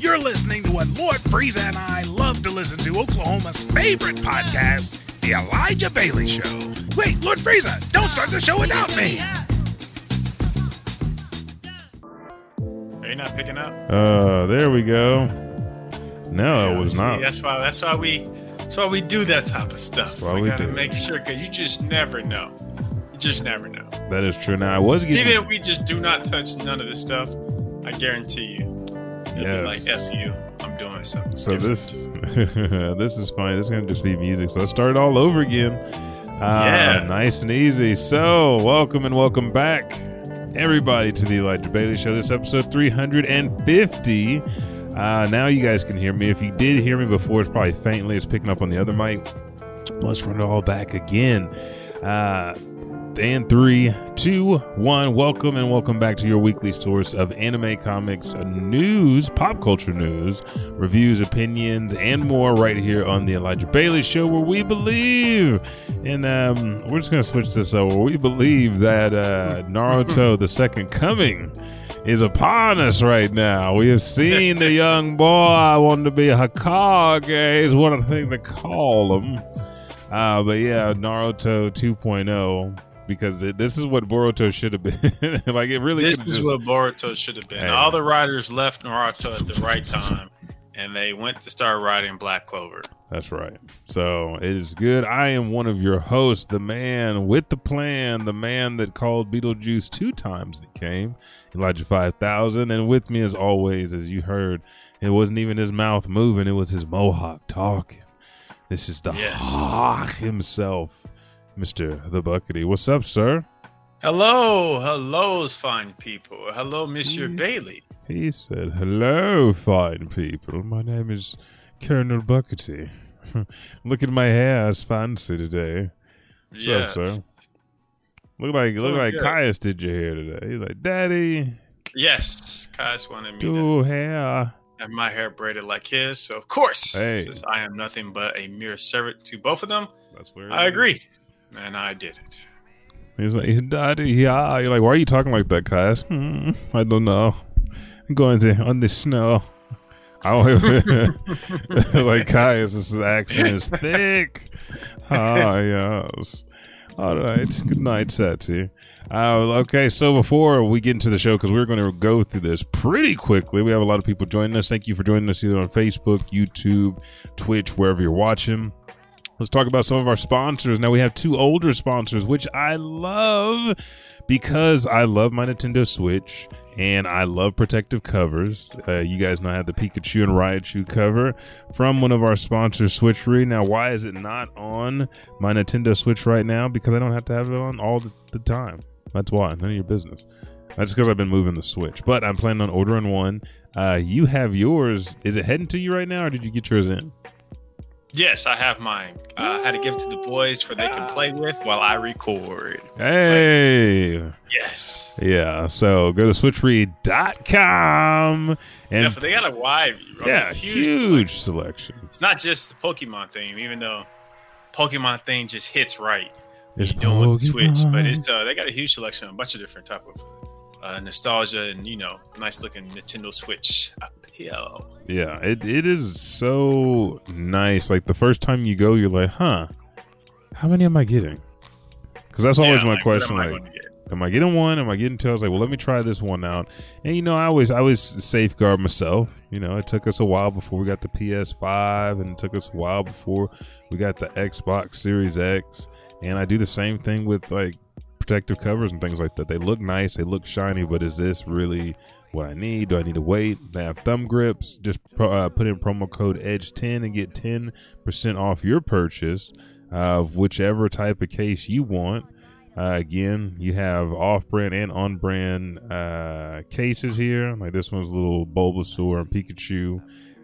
You're listening to what Lord Frieza and I love to listen to, Oklahoma's favorite podcast, The Elijah Bailey Show. Wait, Lord Frieza, don't start the show without me. Are you not picking up? Uh, there we go. No, it was See, not. That's why. That's why we. That's why we do that type of stuff. why we, we gotta do make sure because you just never know. You just never know. That is true. Now I was getting. Even if we just do not touch none of this stuff, I guarantee you, you'll Yes. like, "F you, I'm doing something." So different." this this is fine. This is gonna just be music. So let's start all over again. Uh, Yeah. nice and easy. So welcome and welcome back, everybody, to the Elijah Bailey Show. This is episode 350. Uh, now you guys can hear me. If you did hear me before, it's probably faintly. It's picking up on the other mic. Let's run it all back again. Uh, and three, two, one. Welcome and welcome back to your weekly source of anime, comics, news, pop culture news, reviews, opinions, and more right here on the Elijah Bailey Show, where we believe. And um, we're just gonna switch this over. We believe that uh, Naruto: The Second Coming is upon us right now. We have seen the young boy wanting to be a Hokage, is what I think they call him. Uh, but yeah, Naruto 2.0 because it, this is what Boruto should have been. like it really this is just- what Boruto should have been. Hey. All the writers left Naruto at the right time, and they went to start writing Black Clover. That's right. So it is good. I am one of your hosts, the man with the plan, the man that called Beetlejuice two times that came, Elijah 5000. And with me, as always, as you heard, it wasn't even his mouth moving, it was his mohawk talking. This is the Yes. hawk himself, Mr. The Buckity. What's up, sir? Hello, hello's fine people. Hello, Monsieur Mm. Bailey. He said, Hello, fine people. My name is Colonel Buckity. Look at my hair, it's fancy today. What's Yeah. up, sir? Look like look like good. Caius did your hair today. He's like, Daddy, Yes, Caius wanted me to do hair. have my hair braided like his. So, of course, Hey. since I am nothing but a mere servant to both of them, That's where I agreed. And I did it. He's like, yeah. You're like, why are you talking like that, Caius? Hmm, I don't know. I'm going to on the snow. I don't like Caius' accent is thick. Ah, yes. All right. Good night, Satty. Uh, okay, so before we get into the show, because we're going to go through this pretty quickly, we have a lot of people joining us. Thank you for joining us either on Facebook, YouTube, Twitch, wherever you're watching. Let's talk about some of our sponsors. Now we have two older sponsors, which I love because I love my Nintendo Switch and I love protective covers. Uh, you guys know I have the Pikachu and Raichu cover from one of our sponsors, Switchery. Now, why is it not on my Nintendo Switch right now? Because I don't have to have it on all the, the time. That's why. None of your business. That's because I've been moving the Switch. But I'm planning on ordering one. Uh, you have yours. Is it heading to you right now, or did you get yours in? Yes, I have mine. Uh, I had to give it to the boys for they can play with while I record. Hey. Yes. Yeah, so go to switchery.com and yeah, but they got a wide, I mean, yeah, huge. huge selection. It's not just the Pokemon thing, even though Pokemon thing just hits right. It's you doing with Switch, but it's uh, they got a huge selection, a bunch of different type of uh, nostalgia and you know, nice looking Nintendo Switch appeal. Yeah, it, it is so nice. Like the first time you go, you're like, huh, how many am I getting? Because that's always Yeah, my like, question. am Like, am I getting one? Am I getting two? I was like, well, let me try this one out. And you know, I always, I always safeguard myself. You know, it took us a while before we got the PS5, and it took us a while before we got the Xbox Series X. And I do the same thing with like protective covers and things like that. They look nice, they look shiny, but is this really what I need? Do I need to wait? They have thumb grips. Just pro, uh, put in promo code Edge10 and get 10% off your purchase of whichever type of case you want. Uh, again, you have off-brand and on-brand uh, cases here. Like this one's a little Bulbasaur and Pikachu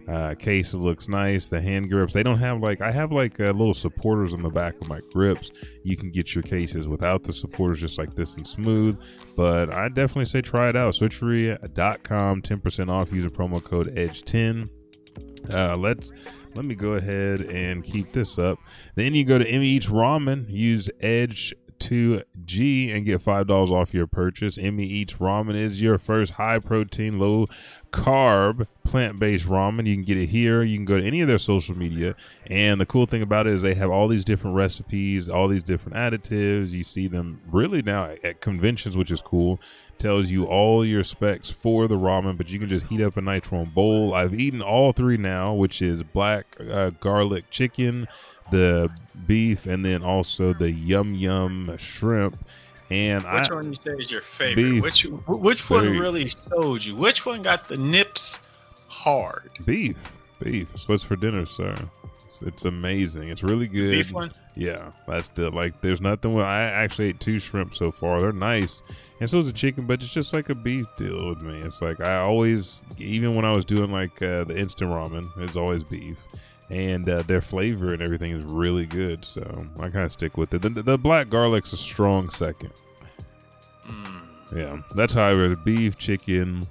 uh, case. Looks nice. The hand grips. They don't have like I have like uh, little supporters on the back of my grips. You can get your cases without the supporters, just like this and smooth. But I definitely say try it out. Switchery.com, ten percent off. Use a promo code Edge10. Uh, let's let me go ahead and keep this up. Then you go to M Eats Ramen. Use Edge M2G and get $5 off your purchase. Immi Eats Ramen is your first high protein, low carb, plant based ramen. You can get it here. You can go to any of their social media. And the cool thing about it is they have all these different recipes, all these different additives. You see them really now at conventions, which is cool. Tells you all your specs for the ramen, but you can just heat up a nitron bowl. I've eaten all three now, which is black uh, garlic chicken, the beef, and then also the yum yum shrimp. And Which I, one you say is your favorite? Beef. Which which one Beef. really sold you? Which one got the nips hard? beef, beef. That's what's for dinner, sir. It's, it's amazing. It's really good. Beef one? Yeah, that's the like. There's nothing. Well, I actually ate two shrimp so far. They're nice, and so is a chicken, but it's just like a beef deal with me. It's like I always, even when I was doing like uh, the instant ramen, it's always beef, and uh, their flavor and everything is really good. So I kind of stick with it. The, the black garlic's a strong second. Mm. Yeah, that's how I read beef, chicken,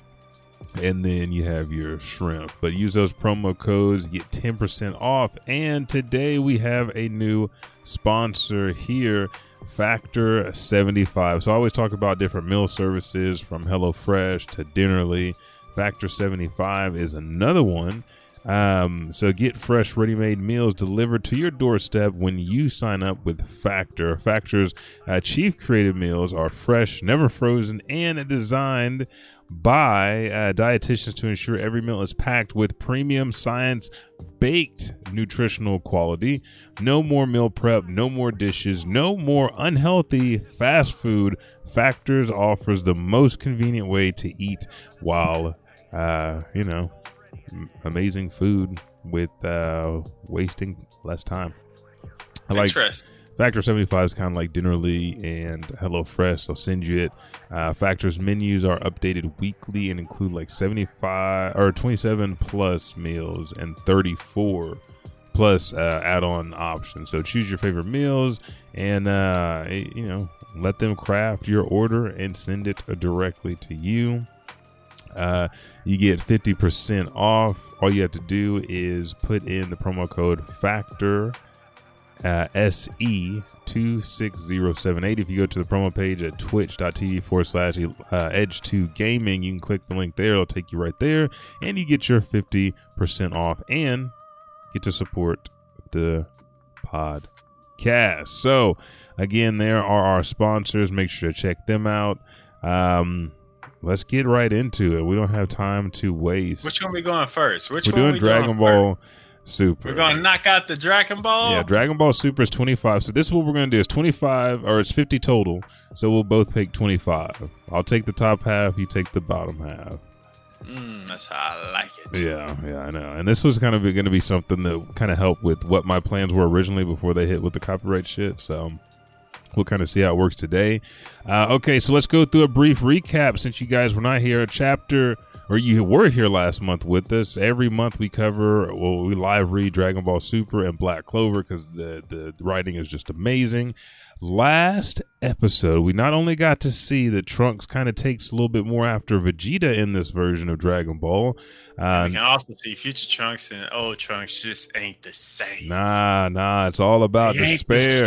and then you have your shrimp. But use those promo codes, get 10% off. And today we have a new sponsor here, Factor 75. So I always talk about different meal services from HelloFresh to Dinnerly. Factor 75 is another one. Um, so get fresh, ready-made meals delivered to your doorstep when you sign up with Factor. Factor's uh, chief creative meals are fresh, never frozen, and designed by uh, dietitians to ensure every meal is packed with premium science baked nutritional quality. No more meal prep, no more dishes, no more unhealthy fast food. Factors offers the most convenient way to eat while, uh, you know, amazing food with uh, wasting less time. I like. Factor 75 is kind of like Dinnerly and HelloFresh. They'll send you it. Uh, Factor's menus are updated weekly and include like 75 or 27 plus meals and 34 plus uh, add-on options. So choose your favorite meals and uh, you know let them craft your order and send it directly to you. Uh, you get 50% off. All you have to do is put in the promo code FACTOR uh, SE26078. If you go to the promo page at twitch.tv forward slash uh, edge2 gaming, you can click the link there. It'll take you right there, and you get your 50% off and get to support the podcast. So, again, there are our sponsors. Make sure to check them out. Um, let's get right into it. We don't have time to waste. Which one we going first? Which We're doing we Dragon Ball first? Super. We're going to knock out the Dragon Ball. Yeah, Dragon Ball Super is 25. So this is what we're going to do. is 25 or it's 50 total. So we'll both pick 25. I'll take the top half, you take the bottom half. Mm, that's how I like it. Yeah, yeah, I know. And this was kind of going to be something that kind of helped with what my plans were originally before they hit with the copyright shit. So we'll kind of see how it works today. Uh, okay, so let's go through a brief recap since you guys were not here. A chapter, or you were here last month with us. Every month we cover, well, we live read Dragon Ball Super and Black Clover because the, the writing is just amazing. Last episode, we not only got to see that Trunks kind of takes a little bit more after Vegeta in this version of Dragon Ball. Uh, We can also see future Trunks and old Trunks just ain't the same. Nah, nah, it's all about He despair.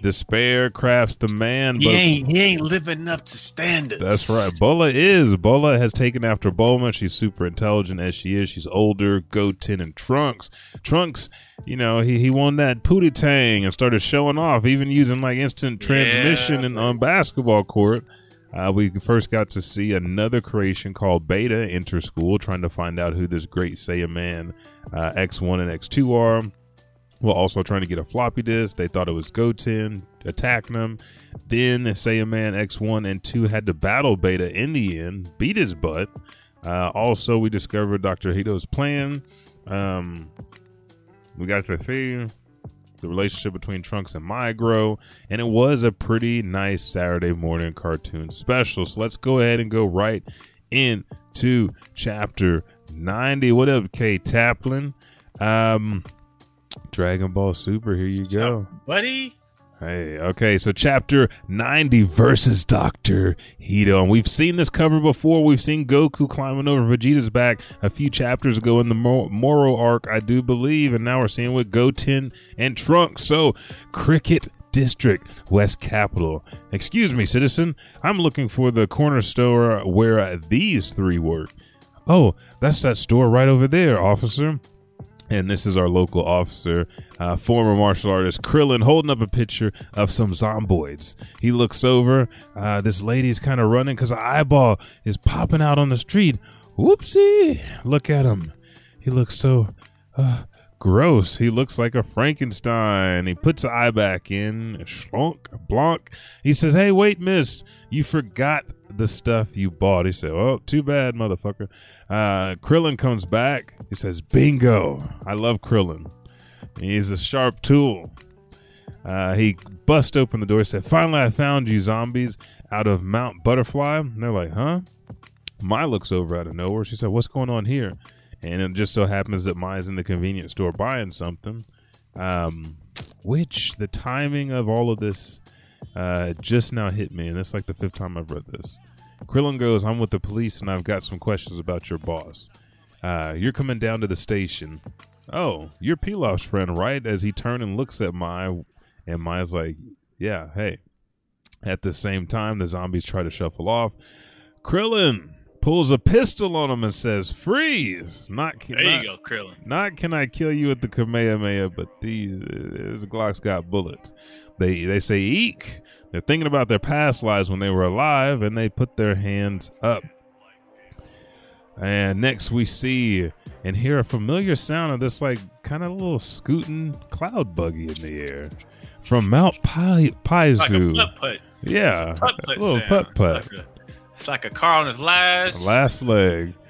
Despair crafts the man, He but ain't he ain't living up to standards. that's right. Bola is. Bola has taken after Bulma. She's super intelligent as she is. She's older. Goten and Trunks. Trunks, you know, he, he won that Pootie Tang and started showing off, even using like instant transmission Yeah. in, on basketball court. Uh, we first got to see another creation called Beta enter school, trying to find out who this great Saiyan man uh, X1 and X2 are. While also trying to get a floppy disk. They thought it was Goten attacking them. Then Saiyan Man X1 and 2 had to battle Beta in the end, beat his butt. Uh, also, we discovered Dr. Hedo's plan. Um, we got to see the relationship between Trunks and Migro, and it was a pretty nice Saturday morning cartoon special. So let's go ahead and go right into chapter 90. What up, K Taplin? Um, Dragon Ball Super, here you go. buddy. Hey, okay, so chapter 90 versus Dr. Hedo. And we've seen this cover before. We've seen Goku climbing over Vegeta's back a few chapters ago in the Mo- Moro arc, I do believe. And now we're seeing with Goten and Trunks. So, Cricket District, West Capital. Excuse me, citizen. I'm looking for the corner store where these three work. Oh, that's that store right over there, officer. And this is our local officer, uh, former martial artist Krillin, holding up a picture of some zomboids. He looks over. Uh, this is kind of running because her eyeball is popping out on the street. Whoopsie! Look at him. He looks so uh, gross. He looks like a Frankenstein. He puts the eye back in. Schlunk, blanc. He says, Hey, wait, miss. You forgot the stuff you bought. He said, Oh, too bad, motherfucker. Uh, Krillin comes back. He says, Bingo. I love Krillin. He's a sharp tool. Uh, he bust open the door. He said, Finally, I found you, zombies, out of Mount Butterfly. And they're like, Huh? Mai looks over out of nowhere. She said, What's going on here? And it just so happens that Mai's in the convenience store buying something. Um, which the timing of all of this uh, just now hit me, and it's like the fifth time I've read this. Krillin goes, I'm with the police and I've got some questions about your boss. Uh, you're coming down to the station. Oh, you're Pilaf's friend, right? As he turns and looks at Mai, and Mai's like, Yeah, hey. At the same time, the zombies try to shuffle off. Krillin pulls a pistol on him and says, Freeze! Not, There not, you go, Krillin. not can I kill you with the Kamehameha, but these uh, Glock's got bullets. They they say eek. They're thinking about their past lives when they were alive, and they put their hands up. And next we see and hear a familiar sound of this like kind of little scooting cloud buggy in the air from Mount Pai Like Paozu. putt putt. yeah, Putt a putt. little sound. putt It's putt. like a- It's like a car on his last. Last leg.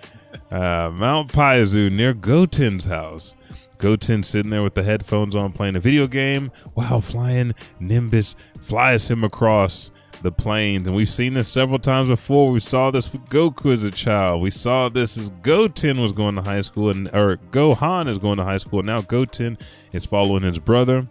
Uh, Mount Paizu near Goten's house. Goten sitting there with the headphones on playing a video game while flying Nimbus flies him across the plains. And we've seen this several times before. We saw this with Goku as a child. We saw this as Goten was going to high school and or Gohan is going to high school. Now Goten is following his brother.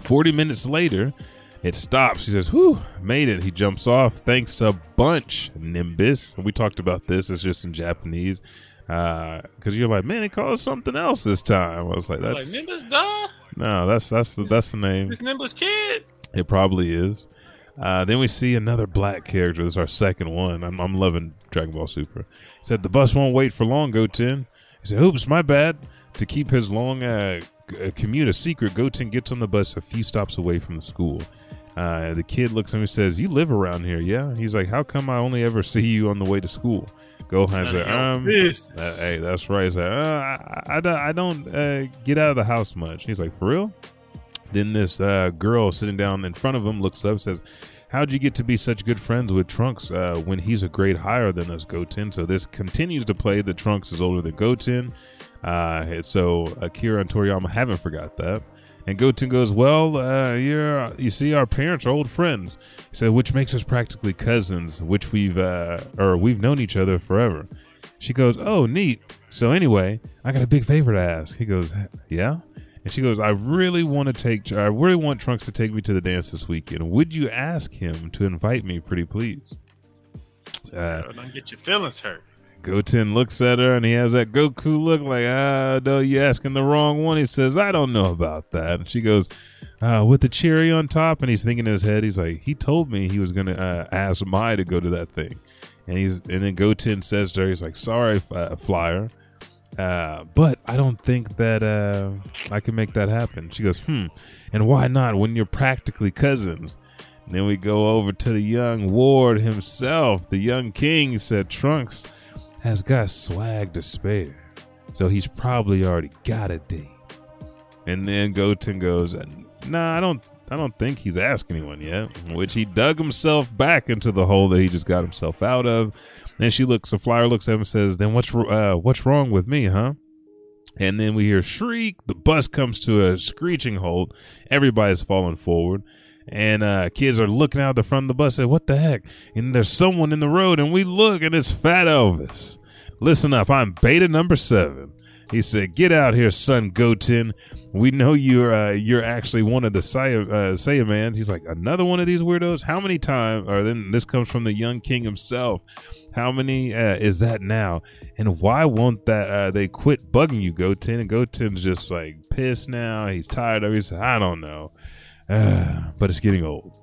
40 minutes later, it stops. He says, Whew, made it. He jumps off. Thanks a bunch, Nimbus. And we talked about this. It's just in Japanese. Uh, because you're like, man, it calls something else this time. I was like, like that's Nimbus, duh. no, that's that's the that's the name. This Nimbus kid. It probably is. Uh, then we see another black character. This is our second one. I'm, I'm loving Dragon Ball Super. He said, The bus won't wait for long, Goten. He said, Oops, my bad. To keep his long uh, uh, commute a secret, Goten gets on the bus a few stops away from the school. Uh, the kid looks at him and says, You live around here, yeah? He's like, How come I only ever see you on the way to school? Gohan None said, Um, uh, hey, that's right. He's like, uh, I, I, I don't, I don't uh, get out of the house much. He's like, for real? Then this uh, girl sitting down in front of him looks up, says, "How'd you get to be such good friends with Trunks uh, when he's a grade higher than us, Goten?" So this continues to play that Trunks is older than Goten. Uh, so Akira and Toriyama haven't forgot that. And Goten goes, "Well, uh, you're, you see, our parents are old friends. He said, which makes us practically cousins, which we've uh, or we've known each other forever." She goes, "Oh, neat. So anyway, I got a big favor to ask." He goes, "Yeah." And she goes, "I really want to take. I really want Trunks to take me to the dance this weekend. Would you ask him to invite me, pretty please?" Uh, Don't get your feelings hurt. Goten looks at her and he has that Goku look like, ah, no, you asking the wrong one. He says, I don't know about that. And she goes, uh, with the cherry on top. And he's thinking in his head, he's like, he told me he was going to uh, ask Mai to go to that thing. And he's and then Goten says to her, he's like, sorry, uh, Flyer. Uh, but I don't think that uh, I can make that happen. She goes, hmm. And why not when you're practically cousins? And then we go over to the young ward himself. The young king said, Trunks has got swag to spare. So he's probably already got a date. And then Goten goes, Nah, I don't I don't think he's asked anyone yet. Which he dug himself back into the hole that he just got himself out of. Then she looks the flyer looks at him and says, Then what's uh what's wrong with me, huh? And then we hear shriek, the bus comes to a screeching halt, everybody's falling forward. And uh, kids are looking out the front of the bus. Say, "What the heck?" And there's someone in the road, and we look, and it's Fat Elvis. Listen up, I'm Beta number seven. He said, "Get out here, son Goten. We know you're uh, you're actually one of the Saya, uh, Saiyamans." He's like, "Another one of these weirdos? How many times?" Or then this comes from the young king himself. How many uh, is that now? And why won't that uh, they quit bugging you, Goten? And Goten's just like pissed now. He's tired of. He said, "I don't know." Uh, but it's getting old.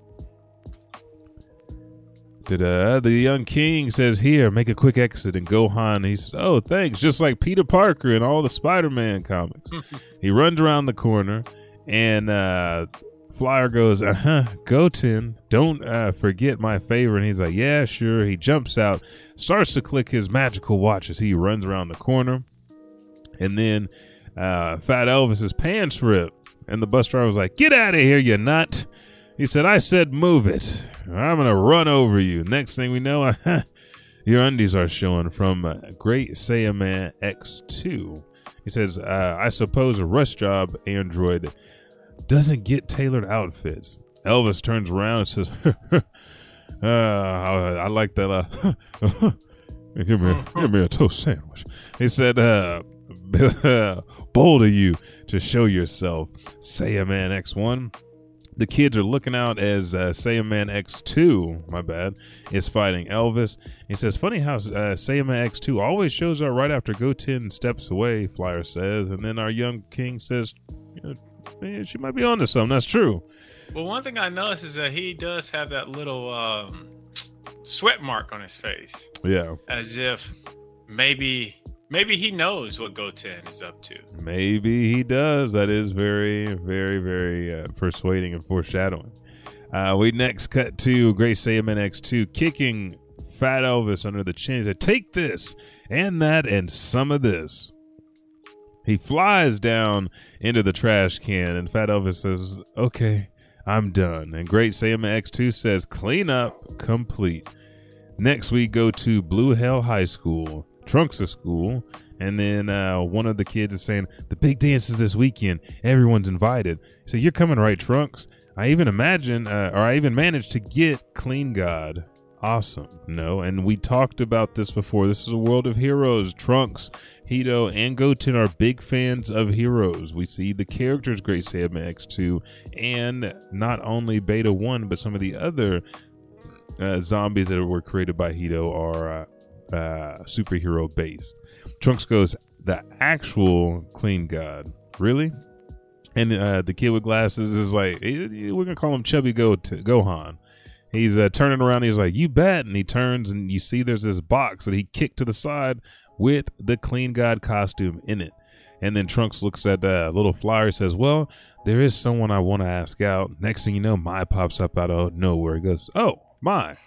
Uh, the young king says here, make a quick exit, and Gohan he says, "Oh, thanks." Just like Peter Parker in all the Spider-Man comics, he runs around the corner, and uh, Flyer goes, "Uh huh, Goten, don't uh, forget my favor." And he's like, "Yeah, sure." He jumps out, starts to click his magical watch as he runs around the corner, and then uh, Fat Elvis's pants rip, and the bus driver was like, "Get out of here, you nut!" He said, "I said move it." I'm gonna run over you. Next thing we know, your undies are showing from uh, Great Saiyaman X2. He says, uh, "I suppose a rush job android doesn't get tailored outfits." Elvis turns around and says, uh, I, I, like that. Uh, give me, a, give me a toast sandwich." He said, uh, "Bold of you to show yourself, Saiyaman X1." The kids are looking out as uh, Saiyaman X2, my bad, is fighting Elvis. He says, funny how uh, Saiyaman X2 always shows up right after Goten steps away, Flyer says. And then our young king says, you know, she might be onto something. That's true. Well, one thing I noticed is that he does have that little um, sweat mark on his face. Yeah. As if maybe Maybe he knows what Goten is up to. Maybe he does. That is very, very, very uh, persuading and foreshadowing. Uh, we next cut to Great Saiyaman X2 kicking Fat Elvis under the chin. He said, Take this and that and some of this. He flies down into the trash can, and Fat Elvis says, Okay, I'm done. And Great Saiyaman X2 says, Clean up, complete. Next, we go to Blue Hell High School. Trunks of school, and then uh, one of the kids is saying the big dance is this weekend. Everyone's invited. So you're coming, right, Trunks? I even imagine, uh, or I even managed to get Clean God. Awesome. No, and we talked about this before. This is a world of heroes. Trunks, Hedo, and Goten are big fans of heroes. We see the characters Great Saiyaman X2 and not only Beta 1, but some of the other uh, zombies that were created by Hedo are uh, uh, superhero base. Trunks goes, the actual clean god, really? And uh, the kid with glasses is like, we're gonna call him Chubby Go Gohan. He's uh, turning around. He's like, "You bet!" And he turns, and you see there's this box that he kicked to the side with the Clean God costume in it. And then Trunks looks at the uh, little flyer, says, "Well, there is someone I want to ask out." Next thing you know, Mai pops up out of nowhere. He goes, "Oh, Mai!"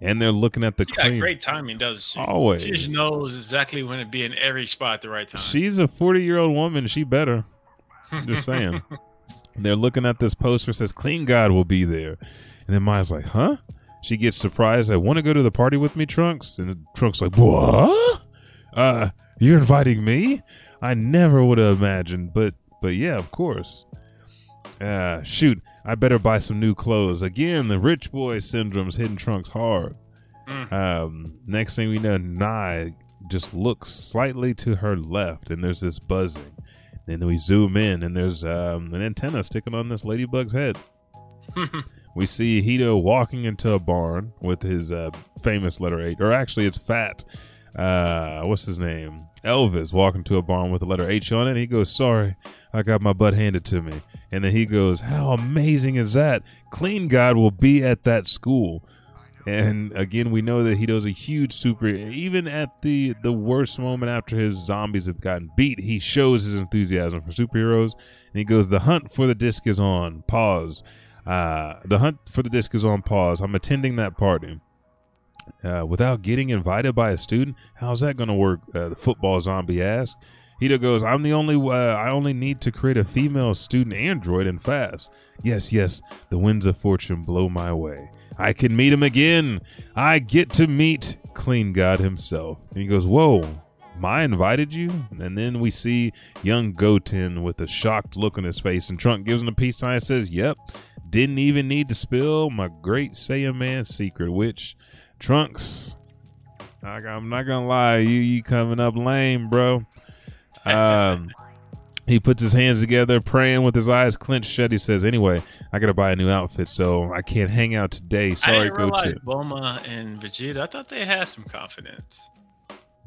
And they're looking at the she clean. great timing, does she? Always. She just knows exactly when to be in every spot at the right time. She's a 40 year old woman. She better. just saying. they're looking at this poster says Clean God will be there. And then Maya's like, huh? She gets surprised. I want to go to the party with me, Trunks. And Trunks like, what? Uh, you're inviting me? I never would have imagined, but but yeah, of course. Uh, shoot, I better buy some new clothes. Again, the rich boy syndrome's hitting Trunks hard. Mm. Um, next thing we know, Mai just looks slightly to her left, and there's this buzzing. Then we zoom in, and there's um, an antenna sticking on this ladybug's head. we see Hedo walking into a barn with his uh, famous letter H, or actually, it's Fat. Uh, what's his name? Elvis walking to a barn with the letter H on it. He goes, "Sorry, I got my butt handed to me." And then he goes, How amazing is that? Clean God will be at that school. And again, we know that he does a huge super. Even at the the worst moment after his zombies have gotten beat, he shows his enthusiasm for superheroes. And he goes, "The hunt for the disc is on. Pause. Uh, the hunt for the disc is on. Pause. I'm attending that party." Uh, without getting invited by a student, how's that going to work? Uh, the football zombie asked. Hedo goes, I'm the only, uh, I only need to create a female student android and fast. Yes, yes, the winds of fortune blow my way. I can meet him again. I get to meet Clean God himself. And he goes, Whoa, Mai invited you? And then we see young Goten with a shocked look on his face, and Trunk gives him a peace sign and says, Yep, didn't even need to spill my great Saiyaman secret, which Trunks, I'm not gonna lie, you you coming up lame, bro. Um, he puts his hands together, praying with his eyes clenched shut. He says, "Anyway, I got to buy a new outfit, so I can't hang out today. Sorry, I didn't realize Bulma and Vegeta. I thought they had some confidence.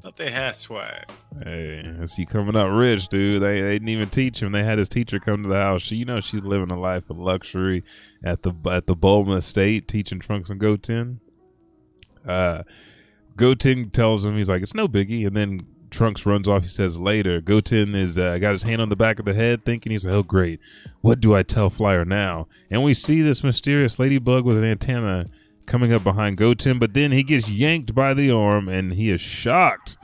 Thought they had swag. Hey, is he coming up rich, dude? They, they didn't even teach him. They had his teacher come to the house. She, you know, she's living a life of luxury at the at the Bulma estate, teaching Trunks and Goten. Uh, Goten tells him he's like, it's no biggie, and then Trunks runs off. He says later, Goten is uh, got his hand on the back of the head, thinking he's like, oh great, what do I tell Flyer now? And we see this mysterious ladybug with an antenna coming up behind Goten, but then he gets yanked by the arm and he is shocked.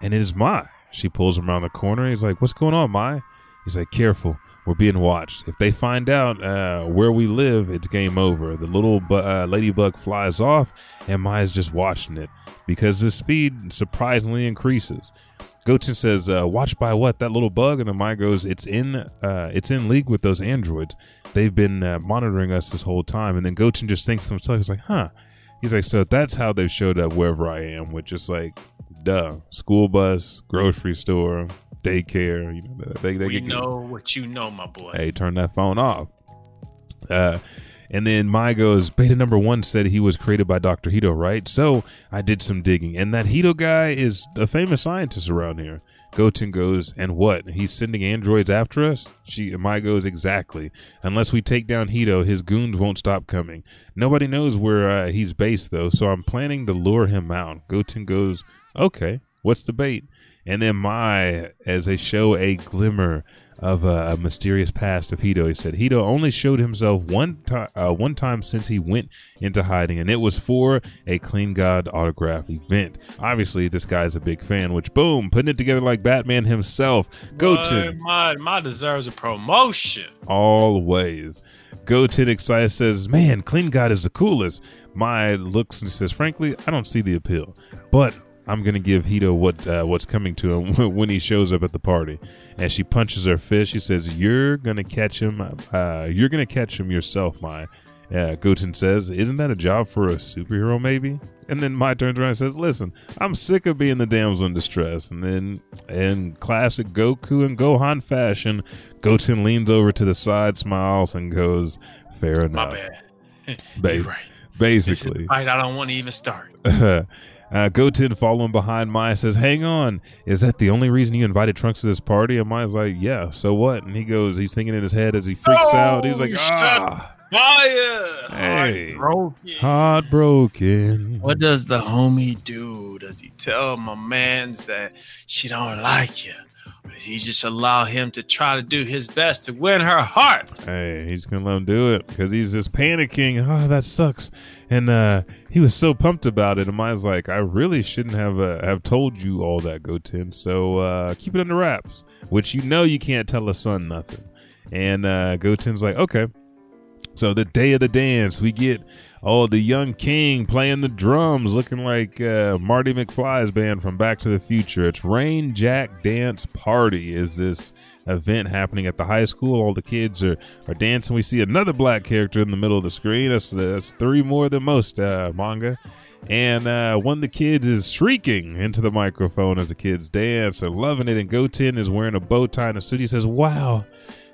And it is Mai. She pulls him around the corner. He's like, What's going on, Mai? He's like, Careful. We're being watched. If they find out uh, where we live, it's game over. The little bu- uh, ladybug flies off, and Mai's just watching it because the speed surprisingly increases. Goten says, uh, "Watch by what? That little bug?" And the Mai goes, "It's in, uh, it's in league with those androids. They've been uh, monitoring us this whole time." And then Goten just thinks to himself, "He's like, huh." He's like, "So that's how they've showed up wherever I am, with just like, duh, school bus, grocery store, daycare. You know, they they We get know what you know, my boy. hey, turn that phone off." Uh, and then Mai goes, Beta number one said he was created by Dr. Hedo, right? So I did some digging. And that Hedo guy is a famous scientist around here. Goten goes, and what? He's sending androids after us? She Mai goes, exactly. Unless we take down Hedo, his goons won't stop coming. Nobody knows where uh, he's based, though, so I'm planning to lure him out. Goten goes, okay, what's the bait? And then Mai, as they show a glimmer of a, a mysterious past of Hedo. He said Hedo only showed himself one time, uh, one time since he went into hiding, and it was for a Clean God autograph event. Obviously, this guy's a big fan. Which, boom, putting it together like Batman himself. Goten, My, my deserves a promotion. always. Goten excited says, "Man, Clean God is the coolest." My looks and says, "Frankly, I don't see the appeal, but." I'm gonna give Hedo what uh, what's coming to him when he shows up at the party. And she punches her fist, she says, "You're gonna catch him. Uh, you're gonna catch him yourself, my." Uh, Goten says, "Isn't that a job for a superhero, maybe?" And then Mai turns around and says, "Listen, I'm sick of being the damsel in distress." And then, in classic Goku and Gohan fashion, Goten leans over to the side, smiles, and goes, "Fair enough." My enough." bad. Ba- right. Basically, a fight I don't want to even start. uh, Goten following behind Maya says, "Hang on, is that the only reason you invited Trunks to this party?" And Maya's like, "Yeah, so what?" And he goes, he's thinking in his head as he freaks Oh, out. He's like, shut "Ah, Fire! Hey. Heartbroken. heartbroken." What does the homie do? Does he tell my mans that she don't like you? He just allow him to try to do his best to win her heart? Hey, he's gonna let him do it because he's just panicking. Oh, that sucks. And uh, he was so pumped about it. And Maya's like, I really shouldn't have uh, have told you all that, Goten. So uh, keep it under wraps. Which you know you can't tell a son nothing. And uh, Goten's like, okay. So the day of the dance, we get oh the young king playing the drums, looking like uh, Marty McFly's band from Back to the Future. It's Rain Jack Dance Party. Is this event happening at the high school? All the kids are are dancing. We see another black character in the middle of the screen. That's that's three more than most uh, manga. And uh, one of the kids is shrieking into the microphone as the kids dance. They're loving it. And Goten is wearing a bow tie and a suit. He says, "Wow."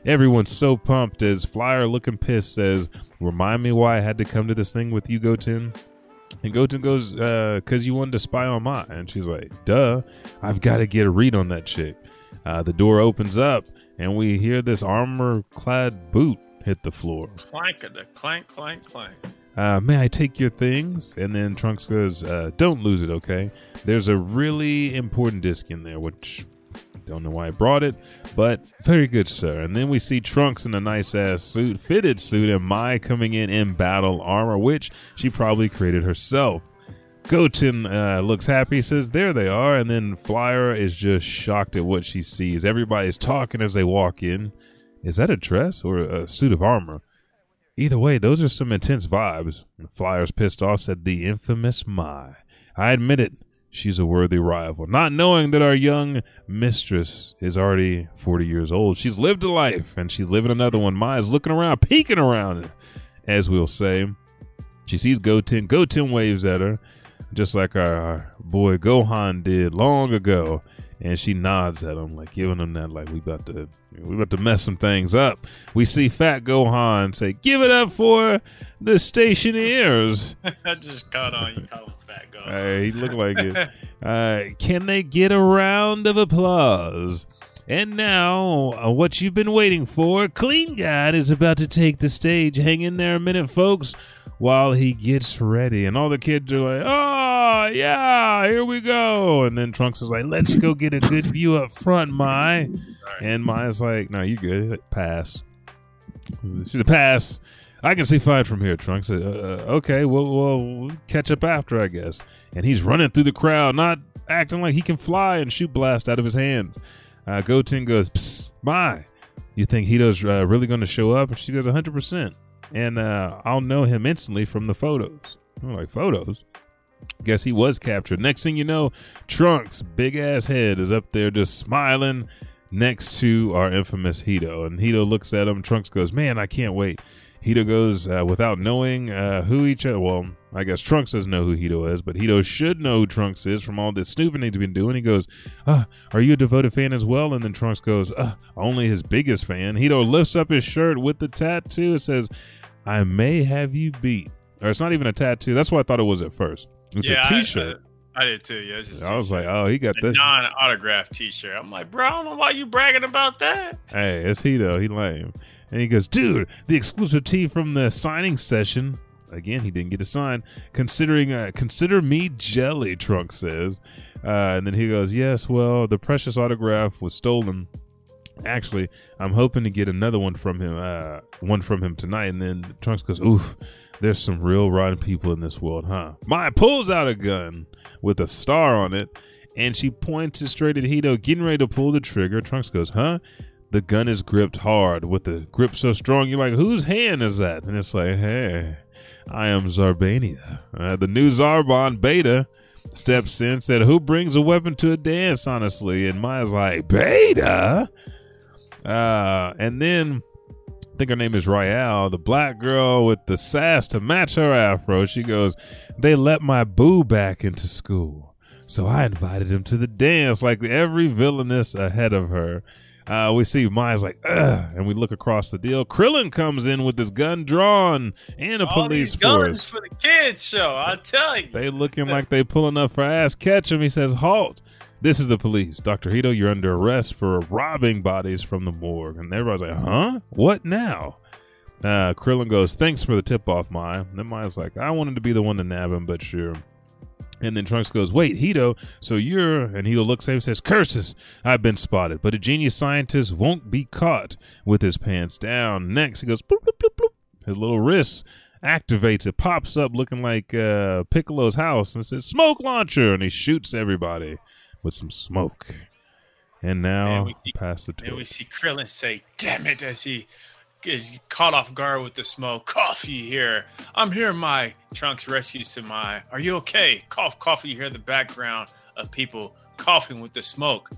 Everyone's so pumped as Flyer looking pissed says, Remind me why I had to come to this thing with you, Goten. And Goten goes, uh, cause you wanted to spy on Mai. And she's like, duh, I've got to get a read on that chick. Uh, the door opens up and we hear this armor clad boot hit the floor. Clank clank, clank, clank. Uh, may I take your things? And then Trunks goes, uh, don't lose it, okay? There's a really important disc in there, which don't know why I brought it, but very good, sir. And then we see Trunks in a nice ass suit, fitted suit, and Mai coming in in battle armor, which she probably created herself. Goten uh, looks happy, says, There they are. And then Flyer is just shocked at what she sees. Everybody's talking as they walk in. Is that a dress or a suit of armor? Either way, those are some intense vibes. Flyer's pissed off, said, The infamous Mai. I admit it, she's a worthy rival. Not knowing that our young mistress is already 40 years old. She's lived a life and she's living another one. Mai's looking around, peeking around, as we'll say. She sees Goten. Goten waves at her, just like our boy Gohan did long ago. And she nods at him, like giving him that, like we about to, we about to mess some things up. We see Fat Gohan say, "Give it up for the stationeers." I just caught on. You call him fat go. Hey, he looked like it. Uh, can they get a round of applause? And now, uh, what you've been waiting for, Clean God is about to take the stage. Hang in there a minute, folks, while he gets ready. And all the kids are like, oh, yeah, here we go. And then Trunks is like, let's go get a good view up front, Mai. And Mai's like, no, you good. Pass. She's a pass. I can see fine from here, Trunks. Uh, uh, okay, well, we'll catch up after, I guess. And he's running through the crowd, not acting like he can fly and shoot blast out of his hands. Uh, Goten goes, Psst, my, you think Hedo's uh, really going to show up? And she goes, 100%. And uh, I'll know him instantly from the photos. I'm like, photos? Guess he was captured. Next thing you know, Trunks' big ass head is up there just smiling next to our infamous Hedo. And Hedo looks at him. Trunks goes, Man, I can't wait. Hedo goes uh, without knowing uh, who each other. Well, I guess Trunks doesn't know who Hedo is, but Hedo should know who Trunks is from all this snooping he's been doing. He goes, uh, "Are you a devoted fan as well?" And then Trunks goes, uh, "Only his biggest fan." Hedo lifts up his shirt with the tattoo. It says, "I may have you beat," or it's not even a tattoo. That's what I thought it was at first. It's yeah, a T-shirt. I, I did too. Yeah, it's just I, was like, "Oh, he got this." non-autographed T-shirt. I'm like, bro, I don't know why you bragging about that. Hey, it's he though. He lame. And he goes, dude, the exclusive tee from the signing session. Again, he didn't get a sign. Considering, uh, consider me jelly. Trunk says, uh, and then he goes, yes. Well, the precious autograph was stolen. Actually, I'm hoping to get another one from him. Uh, one from him tonight. And then Trunks goes, oof. There's some real rotten people in this world, huh? Maya pulls out a gun with a star on it, and she points it straight at Hedo, getting ready to pull the trigger. Trunks goes, huh? the gun is gripped hard with the grip so strong you're like whose hand is that and it's like hey i am zarbania uh, the new zarbon beta steps in said who brings a weapon to a dance honestly and maya's like beta uh, and then I think her name is Royale, the black girl with the sass to match her afro. She goes, They let my boo back into school. So I invited him to the dance like every villainess ahead of her. Uh, we see Maya's like, ugh, and we look across the deal. Krillin comes in with his gun drawn and a All police these guns force. for the kids show. I tell you. They looking like they pulling up for ass. Catch him. He says, halt. This is the police. Dr. Hedo, you're under arrest for robbing bodies from the morgue. And everybody's like, huh? What now? Uh, Krillin goes, thanks for the tip off, Maya. And then Maya's like, I wanted to be the one to nab him, but sure. And then Trunks goes, Wait, Hedo, so you're. And Hedo looks at him and says, Curses, I've been spotted, but a genius scientist won't be caught with his pants down. Next, he goes, bloop, bloop, bloop, bloop. His little wrist activates. It pops up looking like uh, Piccolo's house and says, Smoke launcher. And he shoots everybody with some smoke. And now, And we see- past the And we see Krillin say, "Damn it!" as he is caught off guard with the smoke. Coffee here. I'm here. My Trunks rescues to my. Are you okay? Cough, coffee. You hear the background of people coughing with the smoke.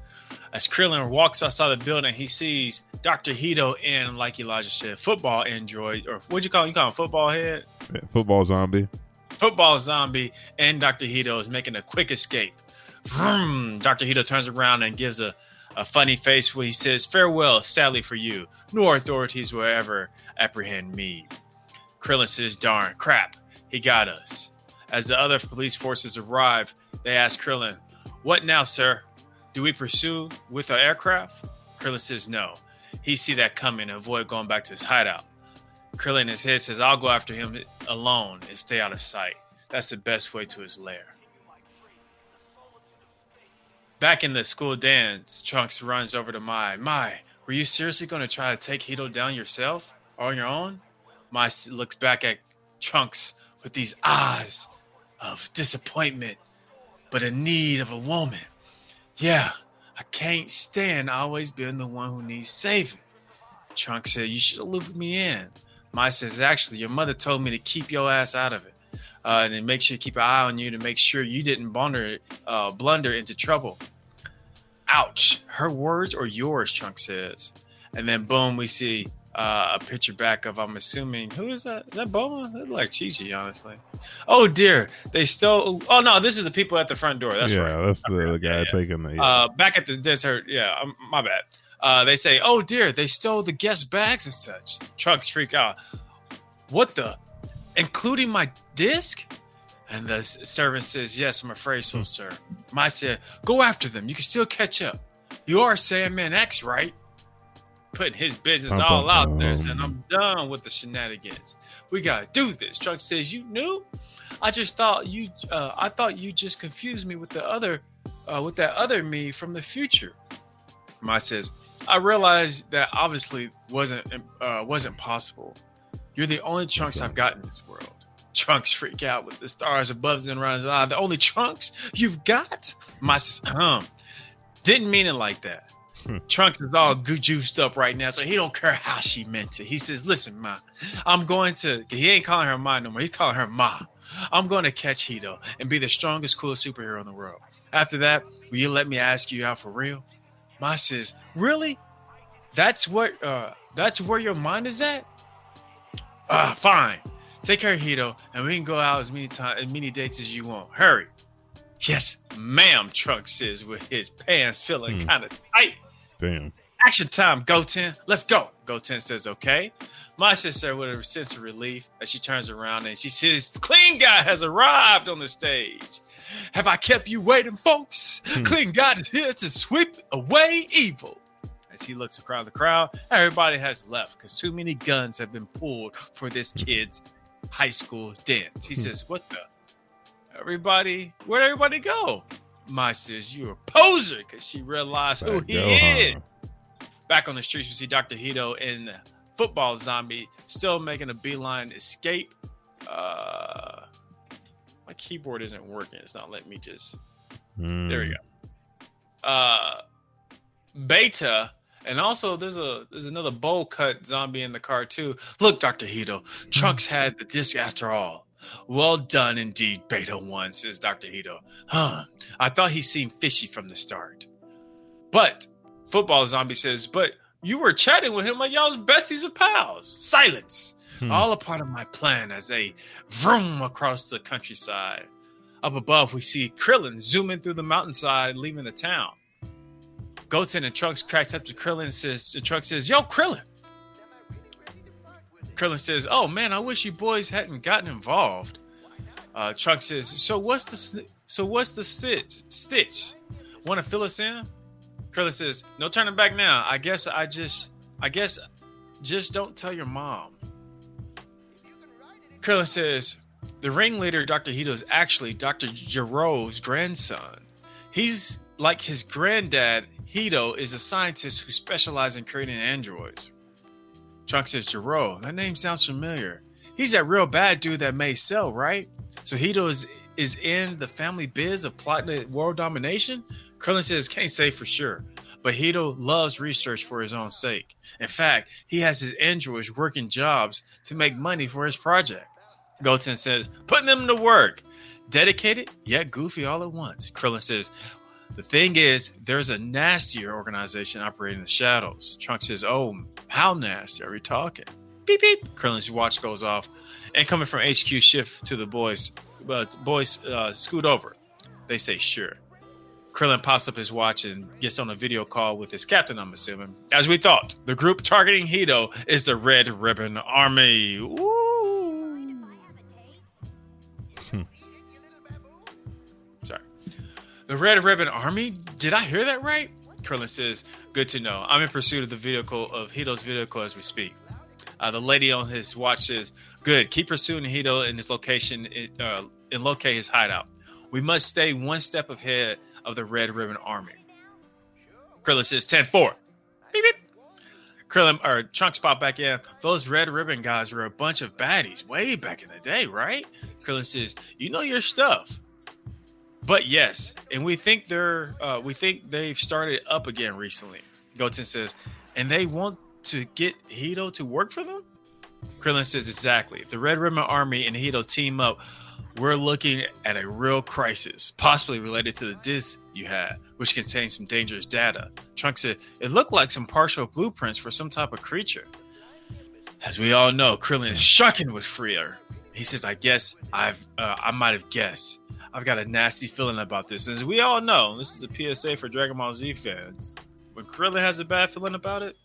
As Krillin walks outside the building, he sees Dr. Hedo and, like Elijah said, football android, or what'd you call him? You call him football head? Football zombie. football zombie and Dr. Hedo is making a quick escape. Vroom. Dr. Hedo turns around and gives a, a funny face where he says, Farewell, sadly for you. No authorities will ever apprehend me. Krillin says, Darn, crap, he got us. As the other police forces arrive, they ask Krillin, What now, sir? Do we pursue with our aircraft? Krillin says, No. He see that coming and avoid going back to his hideout. Krillin in his head says, I'll go after him alone and stay out of sight. That's the best way to his lair. Back in the school dance, Trunks runs over to Mai. Mai, were you seriously going to try to take Hedo down yourself on your own? Mai looks back at Trunks with these eyes of disappointment, but a need of a woman. Yeah, I can't stand always being the one who needs saving. Trunks said, You should have looped me in. Mai says, Actually, your mother told me to keep your ass out of it. Uh, and then make sure you keep an eye on you to make sure you didn't blunder, uh, blunder into trouble. Ouch. Her words or yours, Trunks says. And then boom, we see uh, a picture back of I'm assuming who is that? Is that Boma? That like Chi Chi, honestly. Oh dear, they stole. Oh no, this is the people at the front door. That's yeah, right. that's the, guy yeah. taking the. Yeah. Uh, back at the desert. Yeah, um, my bad. Uh, they say, "Oh dear, they stole the guest bags and such." Trunks freak out. What the? Including my disc? And the servant says, "Yes, I'm afraid so, sir." My said, "Go after them. You can still catch up. You are Saiyaman X, right?" Putting his business all out there, saying, "I'm done with the shenanigans. We gotta do this." Truck says, "You knew? I just thought you. Uh, I thought you just confused me with the other, uh, with that other me from the future." My says, "I realized that obviously wasn't uh, wasn't possible. You're the only trunks I've got in this world." Trunks freak out with the stars above and around his eye. The only trunks you've got? Mai says, um, didn't mean it like that. Hmm. Trunks is all good juiced up right now, so he don't care how she meant it. He says, "Listen, ma, I'm going to." He ain't calling her ma no more. He's calling her ma. I'm going to catch Hedo and be the strongest, coolest superhero in the world. After that, will you let me ask you out for real? Mai says, "Really? That's what? Uh, that's where your mind is at? Ah, fine. Take care Hedo, and we can go out as many times, as many dates as you want. Hurry." Yes, ma'am. Trunks says with his pants feeling Hmm. kind of tight. Damn. Action time, Goten. Let's go. Goten says, okay. My sister, with a sense of relief, as she turns around and she says, the clean guy has arrived on the stage. Have I kept you waiting, folks? Hmm. Clean God is here to sweep away evil. As he looks around the crowd, everybody has left because too many guns have been pulled for this kid's high school dance. He Hmm. says, What the? Everybody, where'd everybody go? Mai says, You're a poser because she realized who he Gohan. is. Back on the streets, we see Dr. Hedo and Football Zombie still making a beeline escape. Uh, my keyboard isn't working. It's not letting me just. There we Mm. go. Uh, Beta, and also there's a there's another bowl cut zombie in the car too. Look, Doctor Hedo, Trunks had the disc after all. Well done indeed, Beta One, says Doctor Hedo. Huh? I thought he seemed fishy from the start. But football zombie says, but you were chatting with him like y'all was besties of pals. Silence. Hmm. All a part of my plan as they vroom across the countryside. Up above, we see Krillin zooming through the mountainside, leaving the town. Goten and Trunks cracked up to Krillin says, and Trunks says, Yo, Krillin. Krillin says, Oh man, I wish you boys hadn't gotten involved. Uh, Trunks says, So what's the sn- so what's the stitch? Stitch. Want to fill us in? Krillin says, No turning back now. I guess I just I guess just don't tell your mom. Krillin says, the ringleader, Dr. Hedo, is actually Dr. Gero's grandson. He's like his granddad, Hedo, is a scientist who specializes in creating androids. Trunks says, Gero, that name sounds familiar. He's that real bad dude that may sell, right? So Hedo is, is in the family biz of plotting world domination? Krillin says, can't say for sure. But Hedo loves research for his own sake. In fact, he has his androids working jobs to make money for his project. Goten says, putting them to work. Dedicated, yet goofy all at once. Krillin says, the thing is, there's a nastier organization operating in the shadows. Trunks says, oh, how nasty are we talking? Beep, beep. Krillin's watch goes off. And coming from HQ shift to the boys, uh, boys uh, scoot over. They say, sure. Krillin pops up his watch and gets on a video call with his captain, I'm assuming. As we thought, the group targeting Hedo is the Red Ribbon Army. The Red Ribbon Army? Did I hear that right? Krillin says, Good to know. I'm in pursuit of the vehicle of Hedo's vehicle as we speak. Uh, the lady on his watch says, Good. Keep pursuing Hedo in his location uh, and locate his hideout. We must stay one step ahead of the Red Ribbon Army. Krillin says 10 4. Beep, beep. Krillin or Trunks pop back in. Those Red Ribbon guys were a bunch of baddies way back in the day, right? Krillin says, You know your stuff. But yes, and we think they're uh, we think they've started up again recently. Goten says, and they want to get Hedo to work for them? Krillin says exactly. If the Red Ribbon Army and Hedo team up, we're looking at a real crisis, possibly related to the disc you had, which contains some dangerous data. Trunks said it looked like some partial blueprints for some type of creature. As we all know, Krillin is shucking with Freer. He says, "I guess I've uh, I might have guessed. I've got a nasty feeling about this." As we all know, this is a PSA for Dragon Ball Z fans. When Krillin has a bad feeling about it,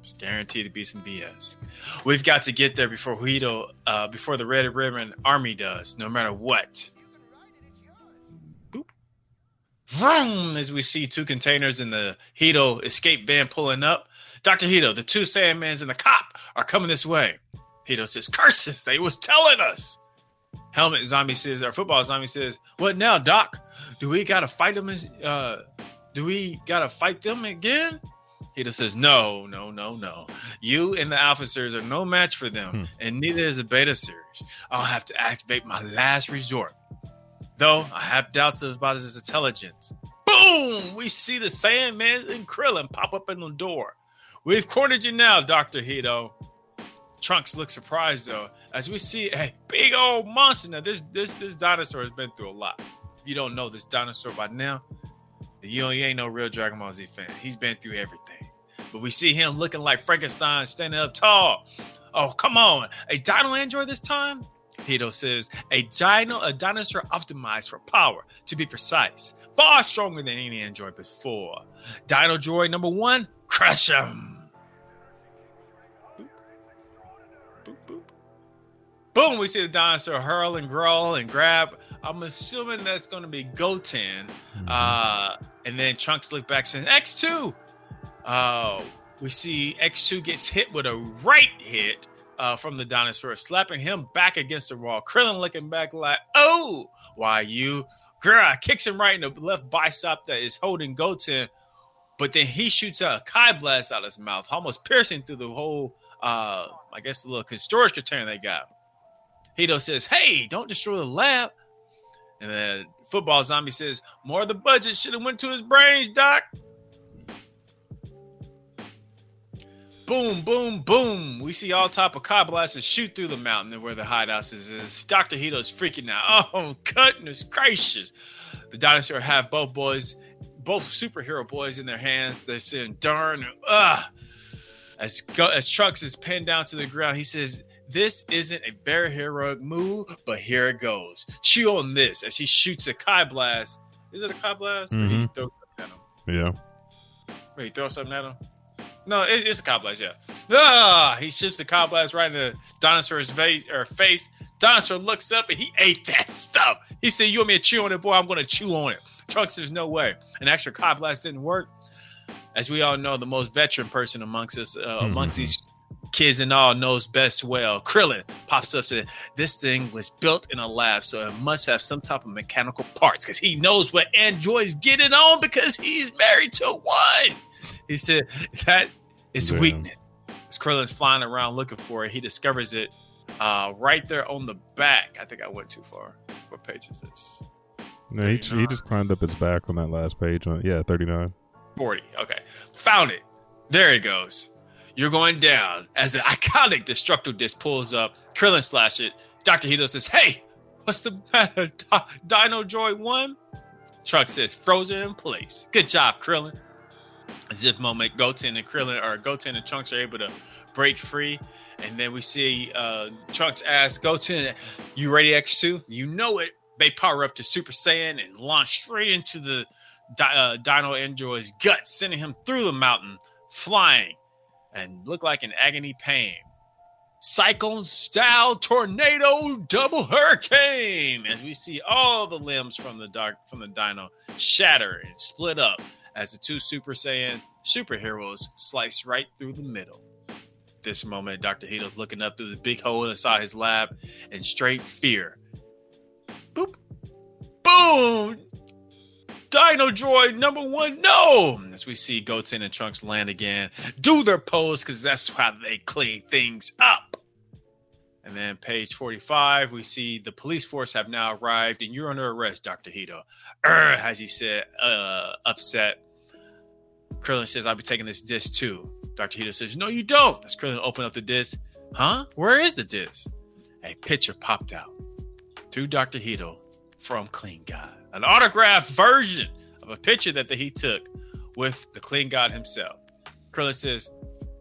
it's guaranteed to be some BS. We've got to get there before Hedo, uh, before the Red Ribbon Army does, no matter what. Boop. Vroom, as we see two containers in the Hedo escape van pulling up. Dr. Hedo, the two Saiyamans and the cop are coming this way. Hedo says, Curses, they was telling us. Helmet Zombie says, our football zombie says, What now, Doc? Do we gotta fight them? Uh, do we gotta fight them again? Hedo says, No, no, no, no. You and the officers are no match for them, hmm. and neither is the beta series. I'll have to activate my last resort. Though I have doubts about his intelligence. Boom! We see the Saiyaman and Krillin pop up in the door. We've cornered you now, Dr. Hedo. Trunks looks surprised though, as we see a big old monster. Now, this this this dinosaur has been through a lot. If you don't know this dinosaur by now, you, you ain't no real Dragon Ball Z fan. He's been through everything. But we see him looking like Frankenstein standing up tall. Oh, come on. A dino android this time? Hedo says, a dino, a dinosaur optimized for power, to be precise. Far stronger than any android before. Dino droid number one, crush him. Boom, we see the dinosaur hurl and growl and grab. I'm assuming that's going to be Goten. Mm-hmm. Uh, and then Trunks look back saying, X2. Uh, we see X2 gets hit with a right hit uh, from the dinosaur, slapping him back against the wall. Krillin looking back like, oh, why you? Girl, kicks him right in the left bicep that is holding Goten. But then he shoots a Kai blast out of his mouth, almost piercing through the whole, uh, I guess, the little storage container they got. Hedo says, "Hey, don't destroy the lab." And then football zombie says, "More of the budget should have went to his brains, Doc." Boom, boom, boom. We see all type of car blasters shoot through the mountain where the hideout is. is. Dr. Hedo's freaking out. Oh, goodness gracious. The dinosaur have both boys, both superhero boys in their hands. They're saying, darn, ugh. As, as Trunks is pinned down to the ground, he says, this isn't a very heroic move, but here it goes. Chew on this as he shoots a Kai blast. Is it a Kai blast? Mm-hmm. Or throw something at him? Yeah. Wait, he throw something at him? No, it, it's a Kai blast, yeah. Ah, he shoots the Kai blast right in the dinosaur's face, or face. Dinosaur looks up and he ate that stuff. He said, You want me to chew on it, boy? I'm going to chew on it. Trunks, there's no way. An extra Kai blast didn't work. As we all know, the most veteran person amongst us, uh, mm-hmm. amongst these kids and all knows best well. Krillin pops up to this thing was built in a lab, so it must have some type of mechanical parts because he knows what androids get it on because he's married to one. He said that is yeah. weakness. As Krillin's flying around looking for it, he discovers it uh, right there on the back. I think I went too far. What page is this? No, he, he just climbed up his back on that last page. On yeah, thirty nine. Forty. Okay, found it. There it goes. You're going down. As an iconic destructive disc pulls up, Krillin slash it. Dr. Hedo says, Hey, what's the matter? Dino Droid 1? Truck says, Frozen in place. Good job, Krillin. As if moment, Goten and Krillin or Goten and Trunks are able to break free. And then we see uh, Trunks ask Goten, You ready, X2? You know it. They power up to Super Saiyan and launch straight into the uh, Dino Android's gut, sending him through the mountain, flying and look like an agony pain. Cyclone style tornado double hurricane as we see all the limbs from the dark from the dino shatter and split up as the two Super Saiyan superheroes slice right through the middle. This moment, Dr. Hedo's looking up through the big hole inside his lab in straight fear. Boop. Boom! Dino Droid number one, no! As we see Goten and Trunks land again, do their pose because that's how they clean things up. And then page 45, we see the police force have now arrived and you're under arrest, Dr. Hedo. Urgh, as he said, uh, upset. Krillin says, I'll be taking this disc too. Dr. Hedo says, No, you don't. As Krillin open up the disc, huh? Where is the disc? A picture popped out to Dr. Hedo from Clean God an autographed version of a picture that he took with the clean god himself. Krillin says,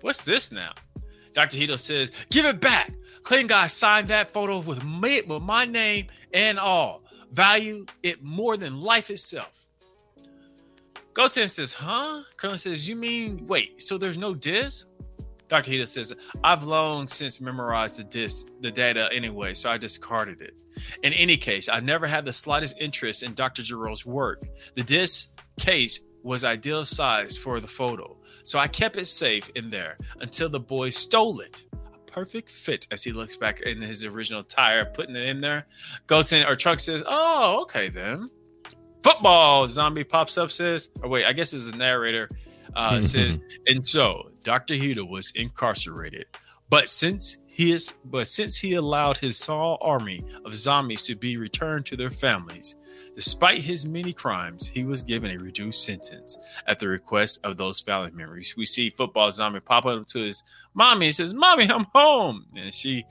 What's this now? Dr. Hedo says, Give it back. Clean God signed that photo with, me, with my name and all. Value it more than life itself. Goten says, Huh? Krillin says, You mean, wait, so there's no disc? Dr. Hedo says, I've long since memorized the disc, the data anyway, so I discarded it. In any case, I never had the slightest interest in Dr. Gero's work. The disc case was ideal size for the photo, so I kept it safe in there until the boy stole it. A perfect fit as he looks back in his original tire, putting it in there. Goten or Trunk says, Oh, okay then. Football zombie pops up, says, or wait, I guess it's a narrator. Uh, says, and so Dr. Hedo was incarcerated. But since he is but since he allowed his small army of zombies to be returned to their families, despite his many crimes, he was given a reduced sentence at the request of those family members. We see football zombie pop up to his mommy and says, Mommy, I'm home. And she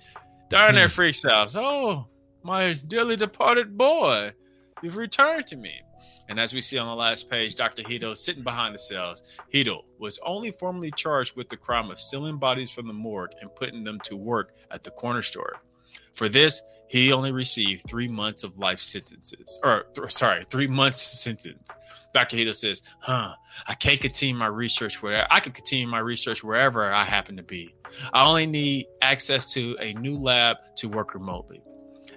darn near freaks out. Oh, my dearly departed boy, you've returned to me. And as we see on the last page, Dr. Hedo sitting behind the cells. Hedo was only formally charged with the crime of stealing bodies from the morgue and putting them to work at the corner store. For this, he only received three months of life sentences, or th- sorry, three months sentence. Dr. Hedo says, "Huh? I can't continue my research where I can continue my research wherever I happen to be. I only need access to a new lab to work remotely.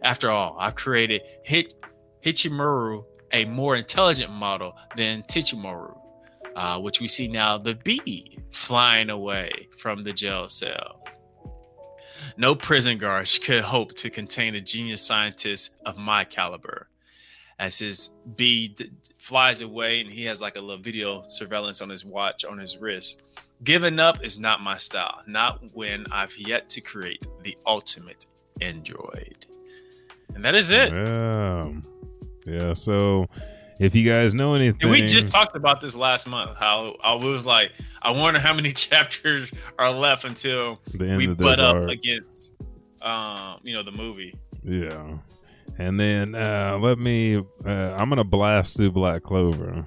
After all, I've created Hit Hichimuru a more intelligent model than Tichimoru, uh, which we see now the bee flying away from the jail cell. No prison guards could hope to contain a genius scientist of my caliber. As his bee d- flies away and he has like a little video surveillance on his watch on his wrist. Giving up is not my style, not when I've yet to create the ultimate android. And that is it. Yeah. So if you guys know anything, And we just talked about this last month. How I was like, I wonder how many chapters are left until the end we butt up against, um, you know, the movie. Yeah. And then uh, let me. Uh, I'm gonna blast through Black Clover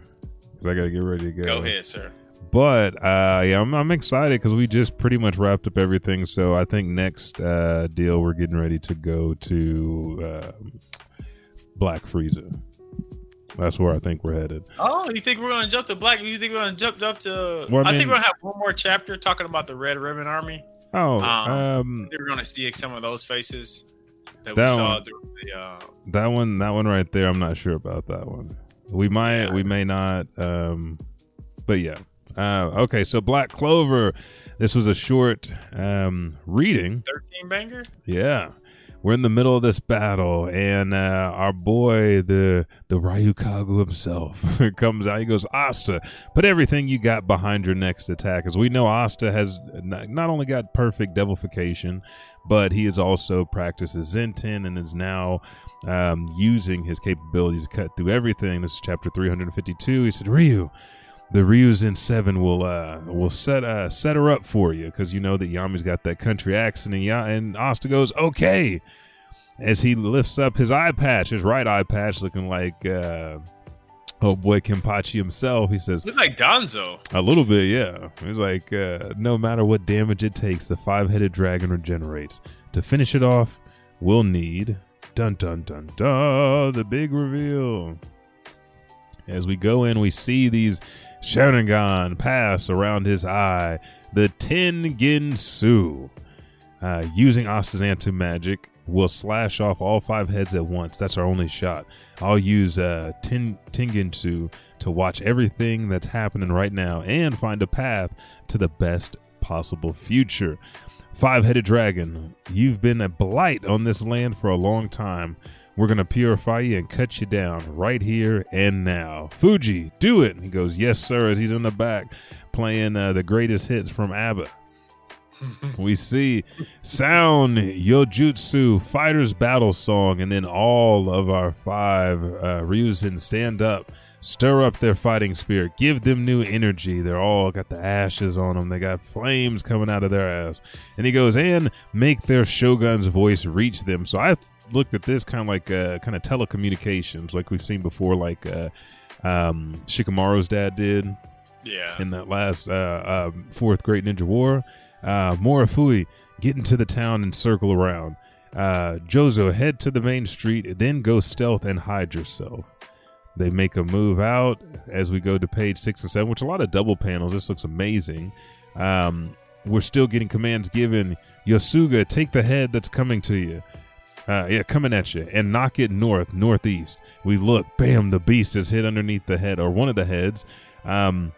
because I gotta get ready to go. Go ahead, sir. But uh, yeah, I'm, I'm excited because we just pretty much wrapped up everything. So I think next uh, deal we're getting ready to go to uh, Black Frieza. That's where I think we're headed. Oh, you think we're gonna jump to black? You think we're gonna jump up to? Well, I I, mean- think we're gonna have one more chapter talking about the Red Ribbon Army. Oh, um, um we're gonna see some of those faces that, That we saw one. during the. Uh, that one, that one right there. I'm not sure about that one. We might, we may not. Um, but yeah. Uh, okay, so Black Clover. This was a short um, reading. Thirteen banger. Yeah. We're in the middle of this battle, and uh, our boy, the the Ryukagu himself, comes out. He goes, Asta, put everything you got behind your next attack. As we know, Asta has not, only got perfect devilification, but he has also practiced his Zetten and is now um, using his capabilities to cut through everything. This is chapter 352. He said, Ryu, the Ryuzen Seven will uh will set uh set her up for you because you know that Yami's got that country accent and ya- and Asta goes okay as he lifts up his eye patch, his right eye patch, looking like uh oh boy Kenpachi himself. He says Look like Gonzo. a little bit, yeah. He's like uh, no matter what damage it takes, the five headed dragon regenerates. To finish it off, we'll need dun dun dun dun the big reveal. As we go in, we see these Sharingan pass around his eye. The Tengensu. Uh, using Asta's anti magic will slash off all five heads at once. That's our only shot. I'll use uh, Ten- Tengensu to watch everything that's happening right now and find a path to the best possible future. Five headed dragon, you've been a blight on this land for a long time. We're going to purify you and cut you down right here and now. Fuji, do it. He goes, Yes, sir, as he's in the back playing uh, the greatest hits from ABBA. we see sound Yojutsu Fighters Battle Song, and then all of our five uh, Ryuzen stand up, stir up their fighting spirit, give them new energy. They're all got the ashes on them, they got flames coming out of their ass. And he goes, and make their shogun's voice reach them. So I looked at this kind of like uh, kind of telecommunications, like we've seen before, like uh, um, Shikamaru's dad did Yeah. in that last uh, uh, fourth Great Ninja War. Uh, Morifui, get into the town and circle around. Uh, Jozo, head to the main street, then go stealth and hide yourself. They make a move out as we go to page six and seven, which a lot of double panels. This looks amazing. Um, we're still getting commands given. Yosuga, take the head that's coming to you. Uh, yeah, coming at you, and knock it north, northeast. We look, bam, the beast is hit underneath the head, or one of the heads. Um,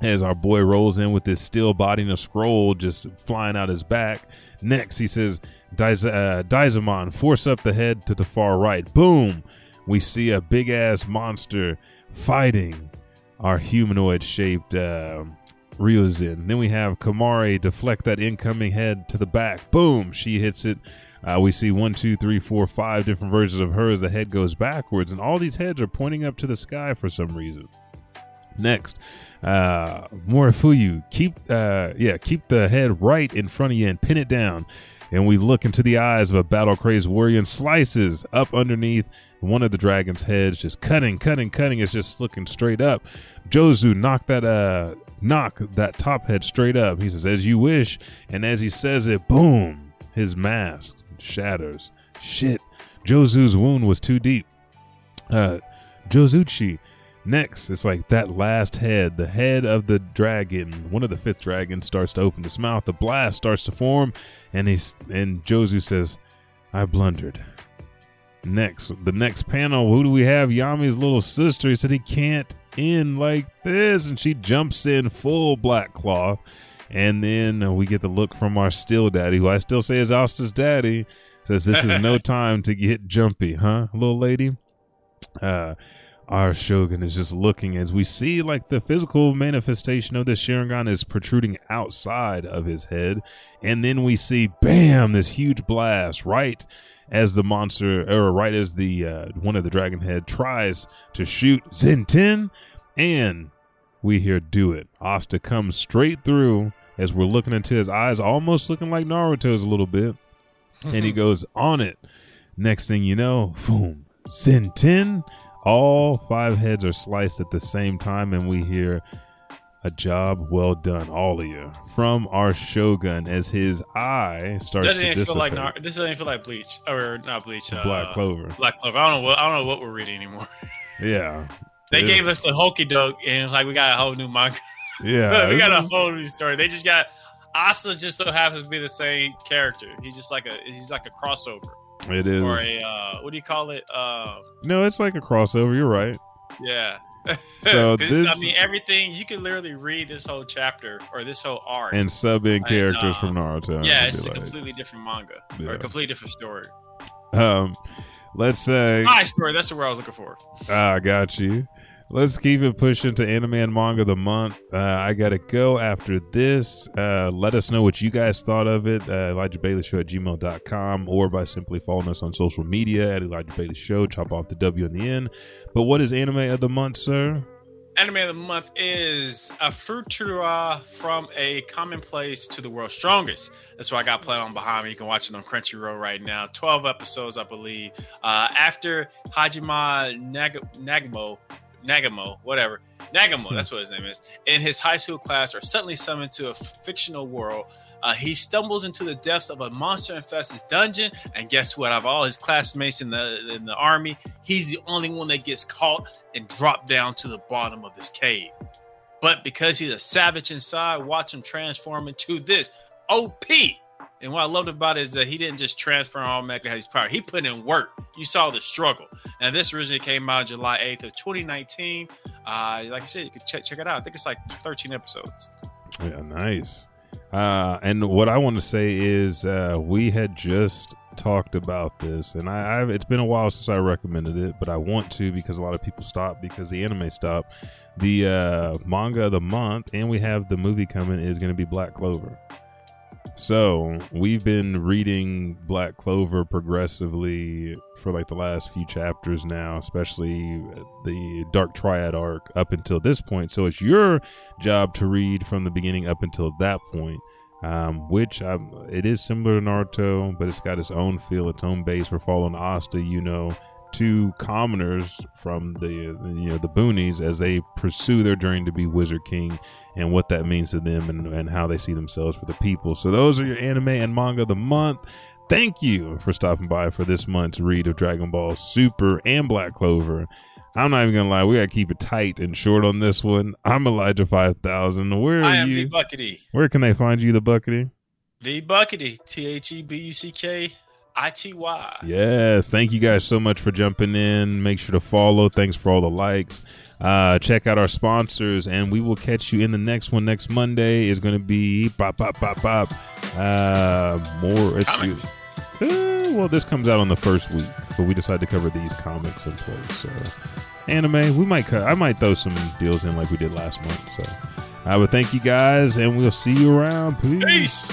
as our boy rolls in with his steel body and a scroll just flying out his back. Next, he says, Diz- uh, force up the head to the far right. Boom! We see a big ass monster fighting our humanoid shaped uh, Ryuzen. Then we have Kamari deflect that incoming head to the back. Boom! She hits it. Uh, we see one, two, three, four, five different versions of her as the head goes backwards, and all these heads are pointing up to the sky for some reason. Next, uh, Morifuyu, keep uh, yeah, keep the head right in front of you and pin it down. And we look into the eyes of a battle crazed warrior and slices up underneath one of the dragon's heads, just cutting, cutting, cutting. It's just looking straight up. Jozu knock that uh knock that top head straight up. He says, "As you wish." And as he says it, boom, his mask shatters. Shit, Jozu's wound was too deep. Uh, Jozuchi. Next, it's like that last head, the head of the dragon, one of the fifth dragons, starts to open its mouth. The blast starts to form, and he's and Jozu says, "I blundered." Next, the next panel, who do we have? Yami's little sister. He said he can't end like this, and she jumps in full black cloth. And then we get the look from our still daddy, who I still say is Asta's daddy. Says this is no time to get jumpy, huh, little lady? Uh, our shogun is just looking as we see like the physical manifestation of the Sharingan is protruding outside of his head, and then we see bam this huge blast right as the monster or right as the uh, one of the dragon head tries to shoot Zetten, and we hear do it. Asta comes straight through as we're looking into his eyes, almost looking like Naruto's a little bit, and he goes on it. Next thing you know, boom, Zetten. All five heads are sliced at the same time, and we hear a job well done, all of you, from our shogun as his eye starts Doesn't to feel like. Nar- this doesn't feel like Bleach or not Bleach. Uh, Black Clover. Black Clover. I don't know what I don't know what we're reading anymore. Yeah, They gave us the hokey doke, and it's like we got a whole new manga. Yeah. we got a whole new story. They just got Asa just so happens to be the same character. He's just like a he's like a crossover It is. or a uh, what do you call it? Um, No, it's like a crossover. You're right. yeah. So this- I mean everything you can literally read this whole chapter or this whole arc. And sub in characters uh, from Naruto. yeah, it's a like, completely different manga or a completely different story. Um, let's say My story. That's the word I was looking for. Ah, I got you. Let's keep it pushing to anime and manga of the month. Uh, I gotta go after this. Uh, let us know what you guys thought of it. Uh, Elijah Bailey Show at gmail.com or by simply following us on social media at Elijah Bailey Show. Chop off the W and the N. But what is anime of the month, sir? Anime of the month is a Arifureta from a commonplace to the world's strongest. That's why I got playing on behind me. You can watch it on Crunchyroll right now. 12 episodes, I believe. Uh, after Hajima Nag- Nagamo, Nagamo, whatever. Nagamo, that's what his name is. In his high school class are suddenly summoned to a fictional world. Uh, he stumbles into the depths of a monster infested dungeon, and guess what? Of all his classmates in the in the army, he's the only one that gets caught and dropped down to the bottom of this cave. But because he's a savage inside, watch him transform into this OP. And what I loved about it is that he didn't just transfer all Mega his power. He put in work. You saw the struggle. And this originally came out July 8th of 2019. Uh, like I said, you can check check it out. I think it's like 13 episodes. Yeah, nice. Uh, and what I want to say is, uh, we had just talked about this, and I, I've, it's been a while since I recommended it, but I want to because a lot of people stopped because the anime stopped. The uh, manga of the month, and we have the movie coming is going to be Black Clover. So we've been reading Black Clover progressively for like the last few chapters now, especially the Dark Triad arc up until this point. So it's your job to read from the beginning up until that point, um, which i it is similar to Naruto, but it's got its own feel, its own base. We're following Asta, you know, two commoners from the you know the boonies as they pursue their dream to be Wizard King and what that means to them and, and how they see themselves for the people. So those are your anime and manga of the month. Thank you for stopping by for this month's read of Dragon Ball Super and Black Clover. I'm not even gonna lie, we gotta keep it tight and short on this one. I'm Elijah Five Thousand. Where are I am you? the Buckity. Where can they find you, the Buckity? The Buckity. T H E B U C K I T Y. Yes, thank you guys so much for jumping in. Make sure to follow. Thanks for all the likes. Uh, check out our sponsors, and we will catch you in the next one. Next Monday is going to be pop pop pop pop. Uh, more. It's Comics. Uh, well, this comes out on the first week, but we decided to cover these comics in place. So, anime, we might cut. I might throw some deals in like we did last month. So, uh, would thank you guys, and we'll see you around. Peace. Peace.